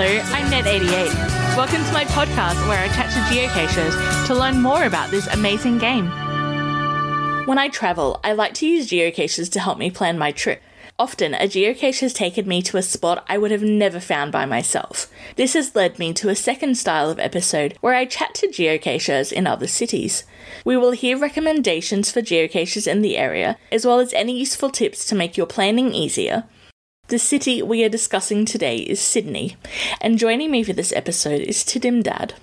Hello, I'm Ned88. Welcome to my podcast where I chat to geocachers to learn more about this amazing game. When I travel, I like to use geocaches to help me plan my trip. Often, a geocache has taken me to a spot I would have never found by myself. This has led me to a second style of episode where I chat to geocachers in other cities. We will hear recommendations for geocaches in the area, as well as any useful tips to make your planning easier. The city we are discussing today is Sydney, and joining me for this episode is Tidim Dad.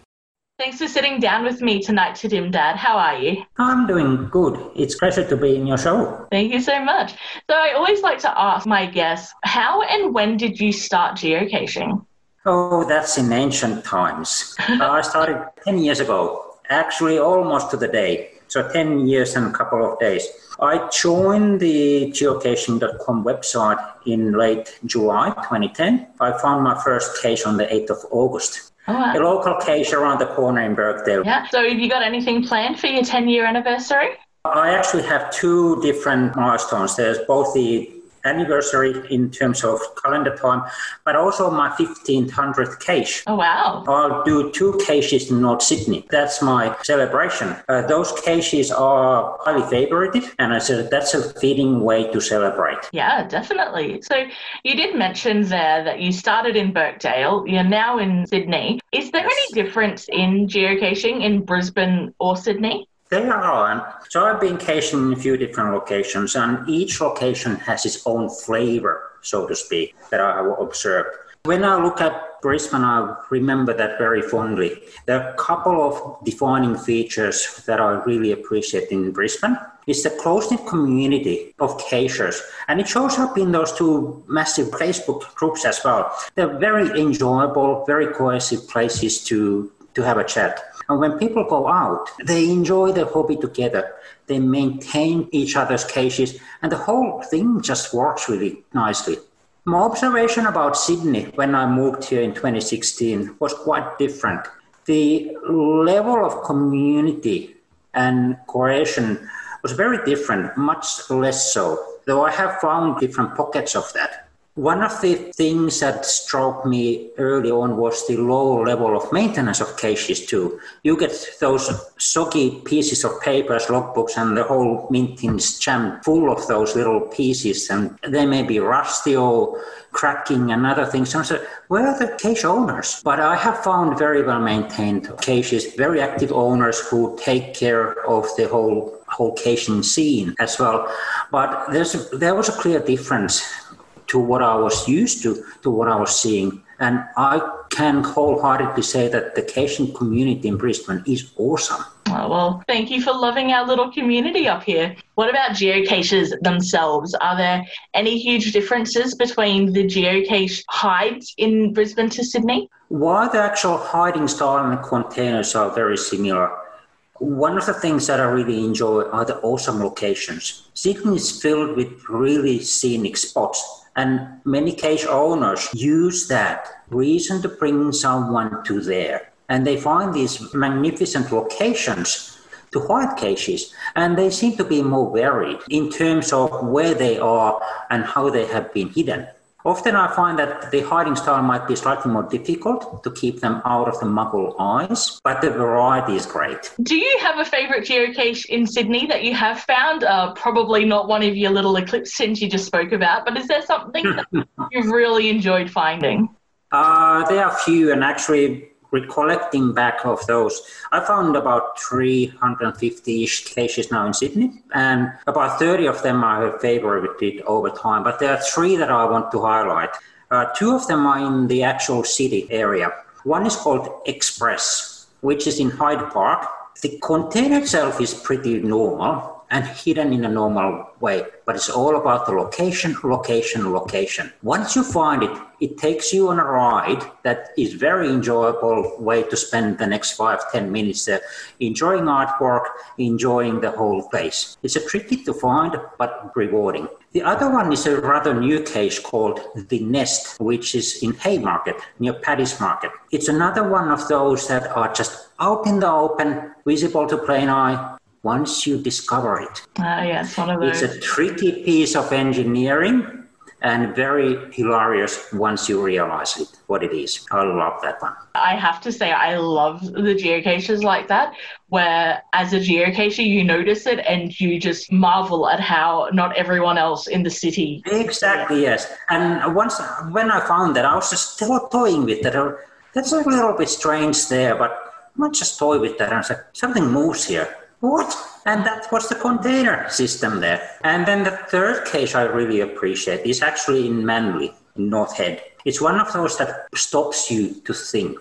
Thanks for sitting down with me tonight, Tidim Dad. How are you? I'm doing good. It's a pleasure to be in your show. Thank you so much. So I always like to ask my guests, how and when did you start geocaching? Oh, that's in ancient times. I started 10 years ago, actually almost to the day. So 10 years and a couple of days. I joined the geocaching.com website in late July 2010. I found my first cache on the 8th of August. Oh, wow. A local cache around the corner in Birkdale. Yeah. So, have you got anything planned for your 10 year anniversary? I actually have two different milestones. There's both the anniversary in terms of calendar time, but also my 1500th cache. Oh, wow. I'll do two caches in North Sydney. That's my celebration. Uh, those caches are highly favorited, and I said that's a fitting way to celebrate. Yeah, definitely. So you did mention there that you started in Birkdale, you're now in Sydney. Is there any difference in geocaching in Brisbane or Sydney? They are. So I've been caching in a few different locations, and each location has its own flavor, so to speak, that I have observed. When I look at Brisbane, I remember that very fondly. There are a couple of defining features that I really appreciate in Brisbane. It's the close-knit community of cachers, and it shows up in those two massive Facebook groups as well. They're very enjoyable, very cohesive places to, to have a chat. And when people go out, they enjoy the hobby together. They maintain each other's caches, and the whole thing just works really nicely. My observation about Sydney when I moved here in 2016 was quite different. The level of community and cohesion was very different, much less so, though I have found different pockets of that. One of the things that struck me early on was the low level of maintenance of caches too. You get those soggy pieces of papers, logbooks, and the whole minting is jammed full of those little pieces, and they may be rusty or cracking and other things. And I said, where are the cache owners? But I have found very well maintained caches, very active owners who take care of the whole whole caching scene as well. But there's there was a clear difference to what I was used to, to what I was seeing. And I can wholeheartedly say that the caching community in Brisbane is awesome. Oh, well, thank you for loving our little community up here. What about geocaches themselves? Are there any huge differences between the geocache hides in Brisbane to Sydney? While the actual hiding style and the containers are very similar, one of the things that I really enjoy are the awesome locations. Sydney is filled with really scenic spots and many cache owners use that reason to bring someone to there. And they find these magnificent locations to hide caches. And they seem to be more varied in terms of where they are and how they have been hidden. Often I find that the hiding style might be slightly more difficult to keep them out of the muggle eyes, but the variety is great. Do you have a favourite geocache in Sydney that you have found? Uh, probably not one of your little eclipse tins you just spoke about, but is there something that you've really enjoyed finding? Uh, there are a few, and actually, recollecting back of those, I found about 350-ish caches now in Sydney, and about 30 of them I have favorited over time. But there are three that I want to highlight. Uh, two of them are in the actual city area. One is called Express, which is in Hyde Park. The container itself is pretty normal, and hidden in a normal way. But it's all about the location, location, location. Once you find it, it takes you on a ride that is very enjoyable way to spend the next five, ten minutes there, enjoying artwork, enjoying the whole place. It's a tricky to find, but rewarding. The other one is a rather new case called The Nest, which is in Haymarket, near Paddy's Market. It's another one of those that are just out in the open, visible to plain eye, once you discover it. Ah, yes, one of those. It's a tricky piece of engineering, and very hilarious once you realize it, what it is. I love that one. I have to say, I love the geocaches like that, where as a geocacher, you notice it and you just marvel at how not everyone else in the city. Exactly, yes. And once, when I found that, I was just still toying with that. That's a little bit strange there, but I might just toy with that. And I was like, something moves here. What? And that was the container system there. And then the third case I really appreciate is actually in Manly, North Head. It's one of those that stops you to think.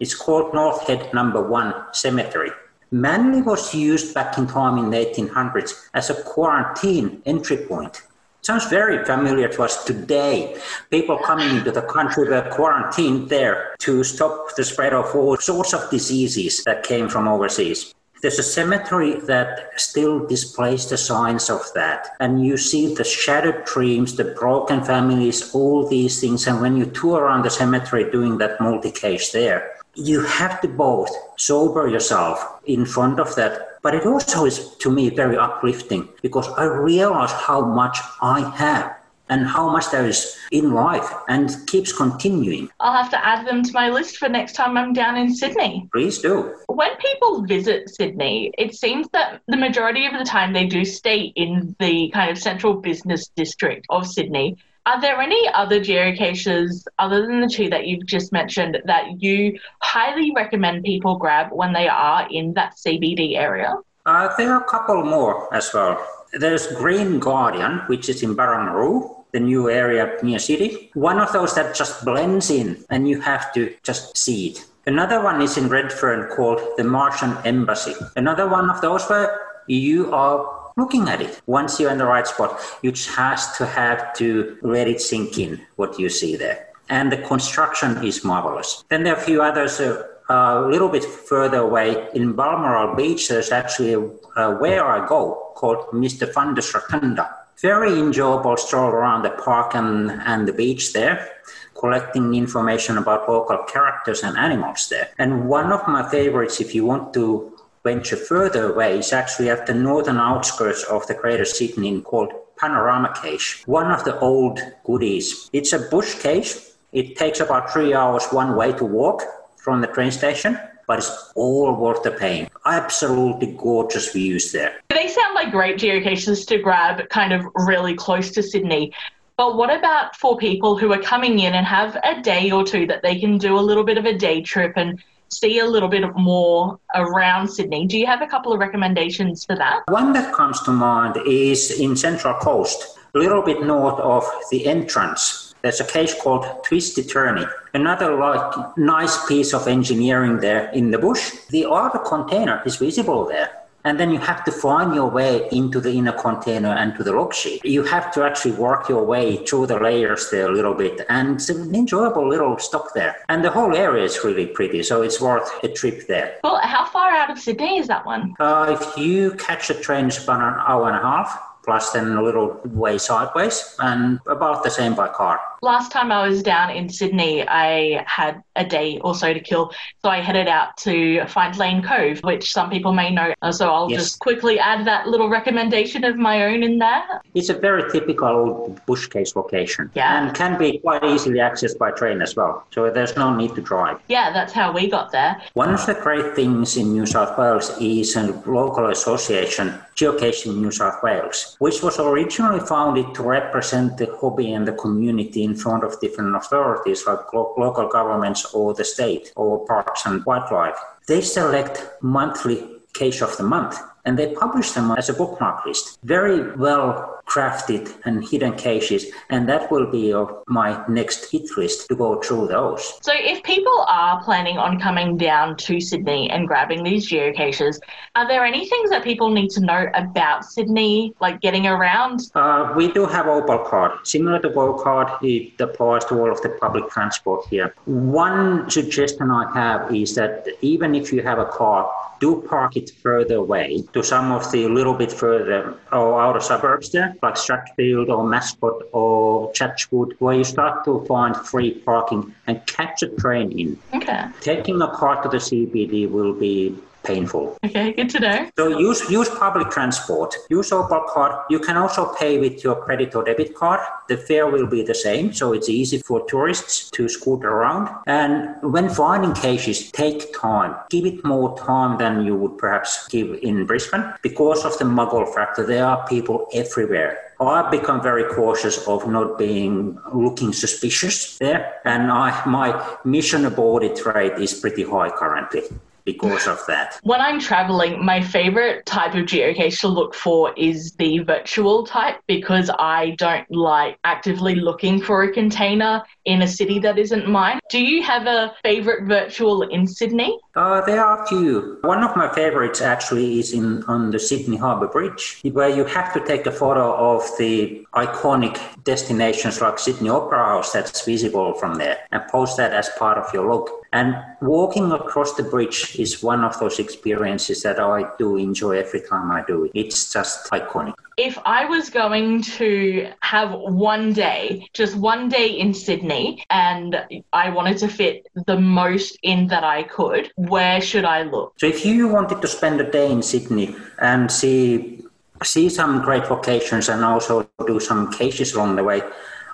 It's called North Head Number One Cemetery. Manly was used back in time in the 1800s as a quarantine entry point. Sounds very familiar to us today. People coming into the country were quarantined there to stop the spread of all sorts of diseases that came from overseas. There's a cemetery that still displays the signs of that. And you see the shattered dreams, the broken families, all these things. And when you tour around the cemetery doing that multi case there, you have to both sober yourself in front of that but it also is to me very uplifting because i realize how much i have and how much there is in life and keeps continuing. I'll have to add them to my list for next time I'm down in Sydney. Please do. When people visit Sydney, it seems that the majority of the time they do stay in the kind of central business district of Sydney. Are there any other geocaches other than the two that you've just mentioned that you highly recommend people grab when they are in that CBD area? Uh, there are a couple more as well. There's Green Guardian, which is in Barangaroo, the new area near city. One of those that just blends in and you have to just see it. Another one is in Redfern called the Martian Embassy. Another one of those where you are looking at it. Once you're in the right spot, you just have to have to let it sink in what you see there. And the construction is marvelous. Then there are a few others uh, a little bit further away in Balmoral Beach. There's actually a, where I go called Mr. Fundus Rotunda. Very enjoyable stroll around the park and, and the beach there collecting information about local characters and animals there. And one of my favorites, if you want to venture further away is actually at the northern outskirts of the Greater Sydney called Panorama Cache, one of the old goodies. It's a bush cache. It takes about three hours one way to walk from the train station, but it's all worth the pain. Absolutely gorgeous views there. They sound like great geocaches to grab kind of really close to Sydney. But what about for people who are coming in and have a day or two that they can do a little bit of a day trip and see a little bit more around Sydney. Do you have a couple of recommendations for that? One that comes to mind is in Central Coast, a little bit north of the entrance. There's a case called Twisty Turny. Another like nice piece of engineering there in the bush. The other container is visible there and then you have to find your way into the inner container and to the log sheet. You have to actually work your way through the layers there a little bit, and it's an enjoyable little stop there. And the whole area is really pretty, so it's worth a trip there. Well, how far out of Sydney is that one? Uh, if you catch a train, it's about an hour and a half plus then a little way sideways, and about the same by car. Last time I was down in Sydney, I had a day or so to kill, so I headed out to find Lane Cove, which some people may know. Uh, so I'll yes. just quickly add that little recommendation of my own in there. It's a very typical bush case location, yeah. and can be quite easily accessed by train as well. So there's no need to drive. Yeah, that's how we got there. One of the great things in New South Wales is a local association, Geocaching New South Wales, which was originally founded to represent the hobby and the community in front of different authorities like lo- local governments or the state or parks and wildlife. They select monthly case of the month and they publish them as a bookmark list. Very well crafted and hidden caches, and that will be my next hit list to go through those. So, if people are planning on coming down to Sydney and grabbing these geocaches, are there any things that people need to know about Sydney, like getting around? Uh, we do have Opal Card. Similar to Opal Card, it applies to all of the public transport here. One suggestion I have is that even if you have a car, do park it further away to some of the little bit further or outer suburbs there, like Strathfield or Mascot or Chatswood, where you start to find free parking and catch a train in. Okay. Taking a car to the CBD will be painful. Okay, good to know. So use use public transport. Use Opal card. You can also pay with your credit or debit card. The fare will be the same, so it's easy for tourists to scoot around. And when finding cases, take time. Give it more time than you would perhaps give in Brisbane because of the muggle factor. There are people everywhere. I've become very cautious of not being looking suspicious there, and I, my mission aborted rate is pretty high currently because of that. When I'm traveling, my favorite type of geocache to look for is the virtual type because I don't like actively looking for a container in a city that isn't mine. Do you have a favorite virtual in Sydney? Uh, there are a few. One of my favorites actually is in on the Sydney Harbour Bridge, where you have to take a photo of the iconic destinations like Sydney Opera House that's visible from there and post that as part of your log. And walking across the bridge is one of those experiences that I do enjoy every time I do it. It's just iconic. If I was going to have one day, just one day in Sydney, and I wanted to fit the most in that I could, where should I look? So if you wanted to spend a day in Sydney and see see some great locations and also do some cases along the way,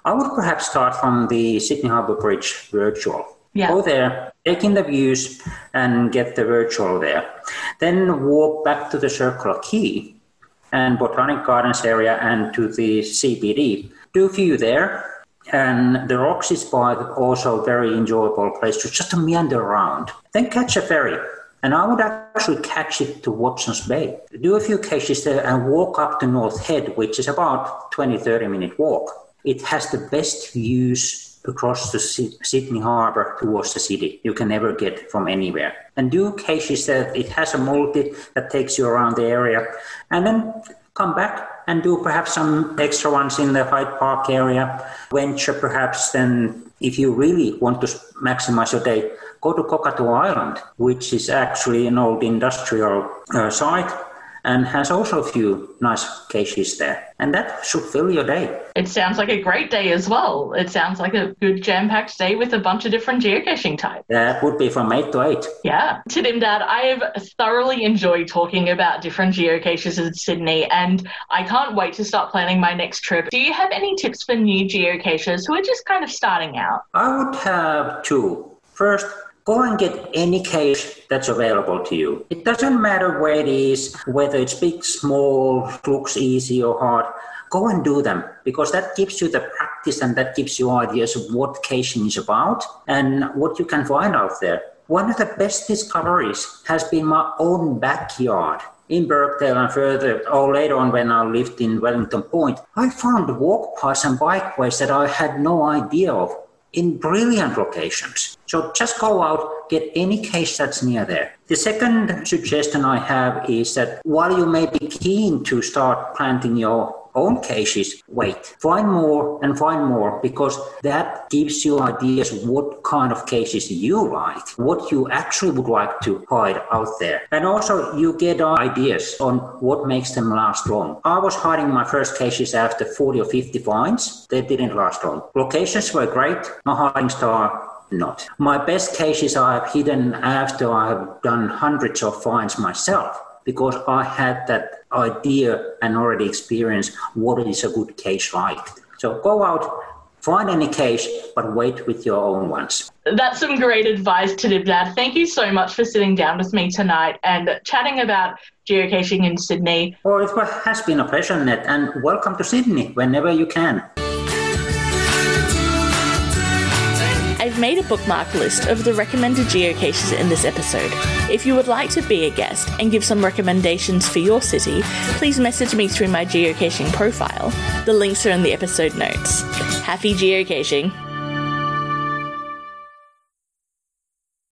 I would perhaps start from the Sydney Harbour Bridge virtual. Yeah. Go there, take in the views, and get the virtual there. Then walk back to the Circular Quay and Botanic Gardens area and to the CBD. Do a few there. And the Rocks is by also a very enjoyable place to just meander around. Then catch a ferry. And I would actually catch it to Watson's Bay. Do a few cases there and walk up to North Head, which is about 20, 30 minute walk. It has the best views across the Sydney Harbour towards the city. You can never get from anywhere. And do cases that it has a multi that takes you around the area, and then come back and do perhaps some extra ones in the Hyde Park area. Venture perhaps then, if you really want to maximize your day, go to Cockatoo Island, which is actually an old industrial uh, site and has also a few nice caches there. And that should fill your day. It sounds like a great day as well. It sounds like a good jam packed day with a bunch of different geocaching types. Yeah, that would be from 8 to 8. Yeah. Tidimdad, I have thoroughly enjoyed talking about different geocaches in Sydney, and I can't wait to start planning my next trip. Do you have any tips for new geocachers who are just kind of starting out? I would have two. First, go and get any cache that's available to you. It doesn't matter where it is, whether it's big, small, looks easy or hard. Go and do them because that gives you the practice and that gives you ideas of what caching is about and what you can find out there. One of the best discoveries has been my own backyard in Birkdale and further, or later on when I lived in Wellington Point, I found walk paths and bikeways that I had no idea of in brilliant locations. So just go out, get any case that's near there. The second suggestion I have is that while you may be keen to start planting your own cases, wait. Find more and find more because that gives you ideas what kind of cases you like, what you actually would like to hide out there. And also you get ideas on what makes them last long. I was hiding my first cases after 40 or 50 finds. They didn't last long. Locations were great. My hiding star not. My best cases I have hidden after I have done hundreds of finds myself because I had that idea and already experienced what is a good case like. So go out, find any case, but wait with your own ones. That's some great advice Tidimdad. Thank you so much for sitting down with me tonight and chatting about geocaching in Sydney. Well, it has been a pleasure, Ned, and welcome to Sydney whenever you can. Made a bookmark list of the recommended geocaches in this episode. If you would like to be a guest and give some recommendations for your city, please message me through my geocaching profile. The links are in the episode notes. Happy geocaching!